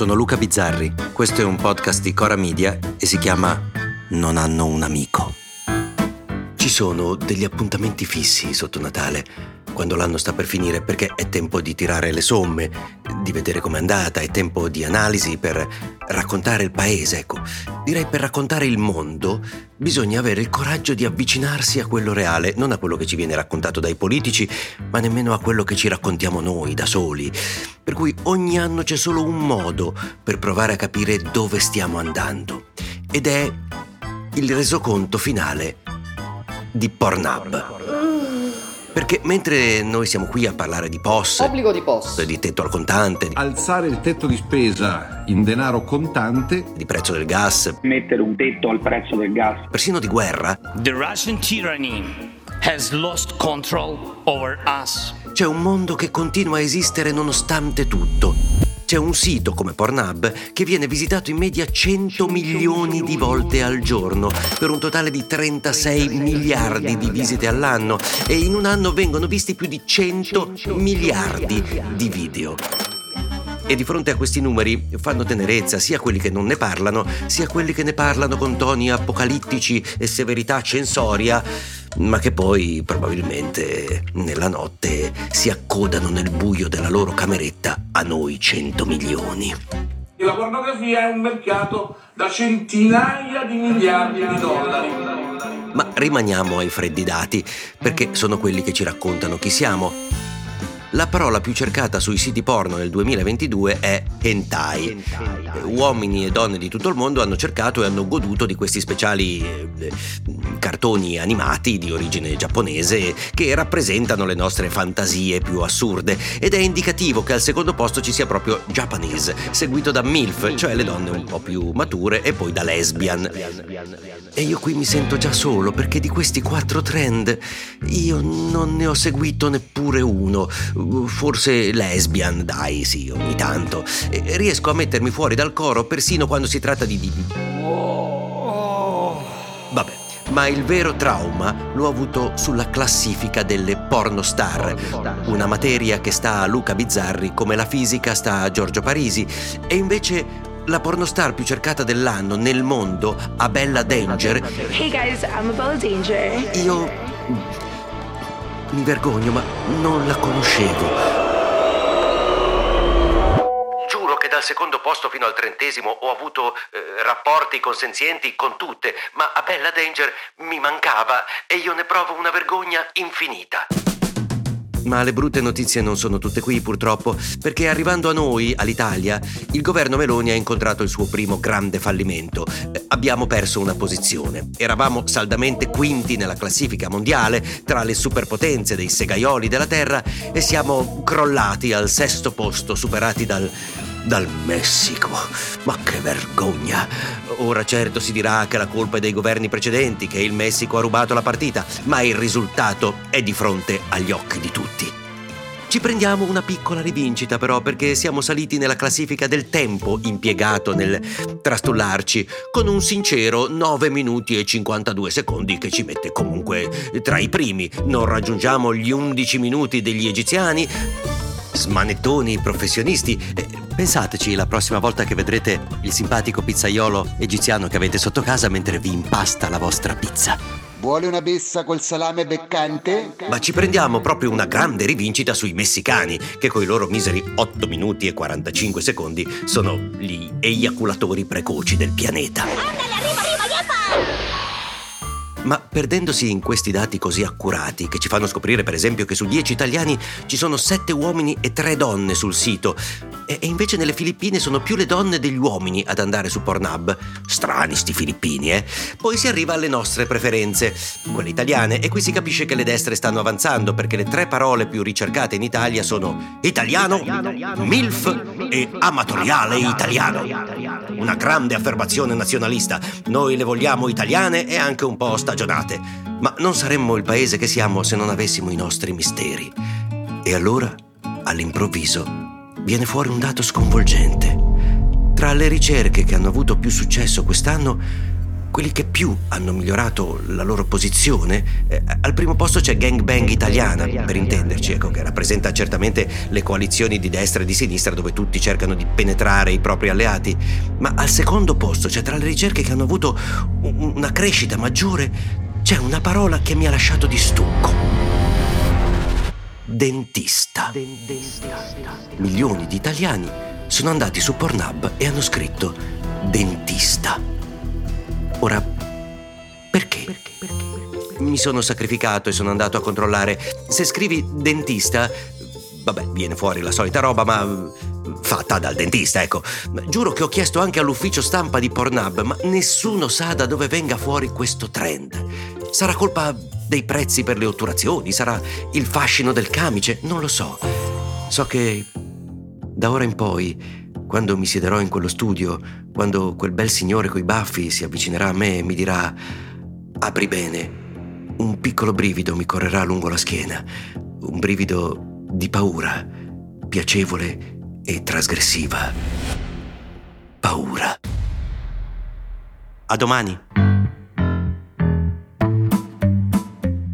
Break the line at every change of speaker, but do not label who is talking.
sono Luca Bizzarri, questo è un podcast di Cora Media e si chiama Non hanno un amico. Ci sono degli appuntamenti fissi sotto Natale, quando l'anno sta per finire, perché è tempo di tirare le somme, di vedere com'è andata, è tempo di analisi per raccontare il paese, ecco. Direi per raccontare il mondo bisogna avere il coraggio di avvicinarsi a quello reale, non a quello che ci viene raccontato dai politici, ma nemmeno a quello che ci raccontiamo noi da soli. Per cui ogni anno c'è solo un modo per provare a capire dove stiamo andando. Ed è il resoconto finale di Pornhub. Perché mentre noi siamo qui a parlare di POS,
Obbligo di POS.
di tetto al contante, di-
alzare il tetto di spesa in denaro contante
di prezzo del gas,
mettere un tetto al prezzo del gas.
persino di guerra,
The Russian tyranny has lost control over us.
c'è un mondo che continua a esistere nonostante tutto. C'è un sito come Pornhub che viene visitato in media 100 milioni di volte al giorno, per un totale di 36 miliardi di visite all'anno e in un anno vengono visti più di 100 miliardi di video. E di fronte a questi numeri fanno tenerezza sia quelli che non ne parlano, sia quelli che ne parlano con toni apocalittici e severità censoria, ma che poi probabilmente nella notte si accodano nel buio della loro cameretta a noi 100 milioni.
La pornografia è un mercato da centinaia di miliardi di dollari.
Ma rimaniamo ai freddi dati, perché sono quelli che ci raccontano chi siamo. La parola più cercata sui siti porno nel 2022 è hentai. Uomini e donne di tutto il mondo hanno cercato e hanno goduto di questi speciali eh, cartoni animati di origine giapponese che rappresentano le nostre fantasie più assurde ed è indicativo che al secondo posto ci sia proprio Japanese, seguito da MILF, cioè le donne un po' più mature, e poi da lesbian. E io qui mi sento già solo perché di questi quattro trend io non ne ho seguito neppure uno. Forse lesbian, dai, sì, ogni tanto. E riesco a mettermi fuori dal coro persino quando si tratta di... di... Vabbè. Ma il vero trauma l'ho avuto sulla classifica delle pornostar, una materia che sta a Luca Bizzarri come la fisica sta a Giorgio Parisi. E invece la pornostar più cercata dell'anno nel mondo, a Bella Danger,
Hey guys, I'm a Bella Danger.
io mi vergogno, ma non la conoscevo. Giuro che dal secondo posto fino al trentesimo ho avuto eh, rapporti consenzienti con tutte, ma a Bella Danger mi mancava e io ne provo una vergogna infinita. Ma le brutte notizie non sono tutte qui purtroppo, perché arrivando a noi, all'Italia, il governo Meloni ha incontrato il suo primo grande fallimento. Eh, Abbiamo perso una posizione. Eravamo saldamente quinti nella classifica mondiale tra le superpotenze dei segaioli della Terra e siamo crollati al sesto posto, superati dal dal Messico. Ma che vergogna! Ora certo si dirà che la colpa è dei governi precedenti, che il Messico ha rubato la partita, ma il risultato è di fronte agli occhi di tutti. Ci prendiamo una piccola rivincita però perché siamo saliti nella classifica del tempo impiegato nel trastullarci con un sincero 9 minuti e 52 secondi che ci mette comunque tra i primi. Non raggiungiamo gli 11 minuti degli egiziani. Smanettoni professionisti. Pensateci la prossima volta che vedrete il simpatico pizzaiolo egiziano che avete sotto casa mentre vi impasta la vostra pizza.
Vuole una bessa col salame beccante?
Ma ci prendiamo proprio una grande rivincita sui messicani, che coi loro miseri 8 minuti e 45 secondi sono gli eiaculatori precoci del pianeta. Ma perdendosi in questi dati così accurati, che ci fanno scoprire per esempio che su 10 italiani ci sono 7 uomini e 3 donne sul sito, e, invece nelle Filippine sono più le donne degli uomini ad andare su Pornhub. Strani sti filippini, eh? Poi si arriva alle nostre preferenze, quelle italiane, e qui si capisce che le destre stanno avanzando perché le tre parole più ricercate in Italia sono italiano, MILF e amatoriale italiano. Una grande affermazione nazionalista. Noi le vogliamo italiane e anche un po' stagionate. Ma non saremmo il paese che siamo se non avessimo i nostri misteri. E allora, all'improvviso, viene fuori un dato sconvolgente. Tra le ricerche che hanno avuto più successo quest'anno quelli che più hanno migliorato la loro posizione, eh, al primo posto c'è Gang Bang Italiana, per intenderci, ecco, che rappresenta certamente le coalizioni di destra e di sinistra dove tutti cercano di penetrare i propri alleati, ma al secondo posto, cioè tra le ricerche che hanno avuto una crescita maggiore, c'è una parola che mi ha lasciato di stucco. Dentista. Milioni di italiani sono andati su Pornhub e hanno scritto dentista. Ora, perché? Mi sono sacrificato e sono andato a controllare. Se scrivi dentista, vabbè, viene fuori la solita roba, ma fatta dal dentista, ecco. Giuro che ho chiesto anche all'ufficio stampa di Pornhub, ma nessuno sa da dove venga fuori questo trend. Sarà colpa dei prezzi per le otturazioni, sarà il fascino del camice, non lo so. So che da ora in poi quando mi siederò in quello studio, quando quel bel signore coi baffi si avvicinerà a me e mi dirà apri bene, un piccolo brivido mi correrà lungo la schiena, un brivido di paura, piacevole e trasgressiva. Paura. A domani.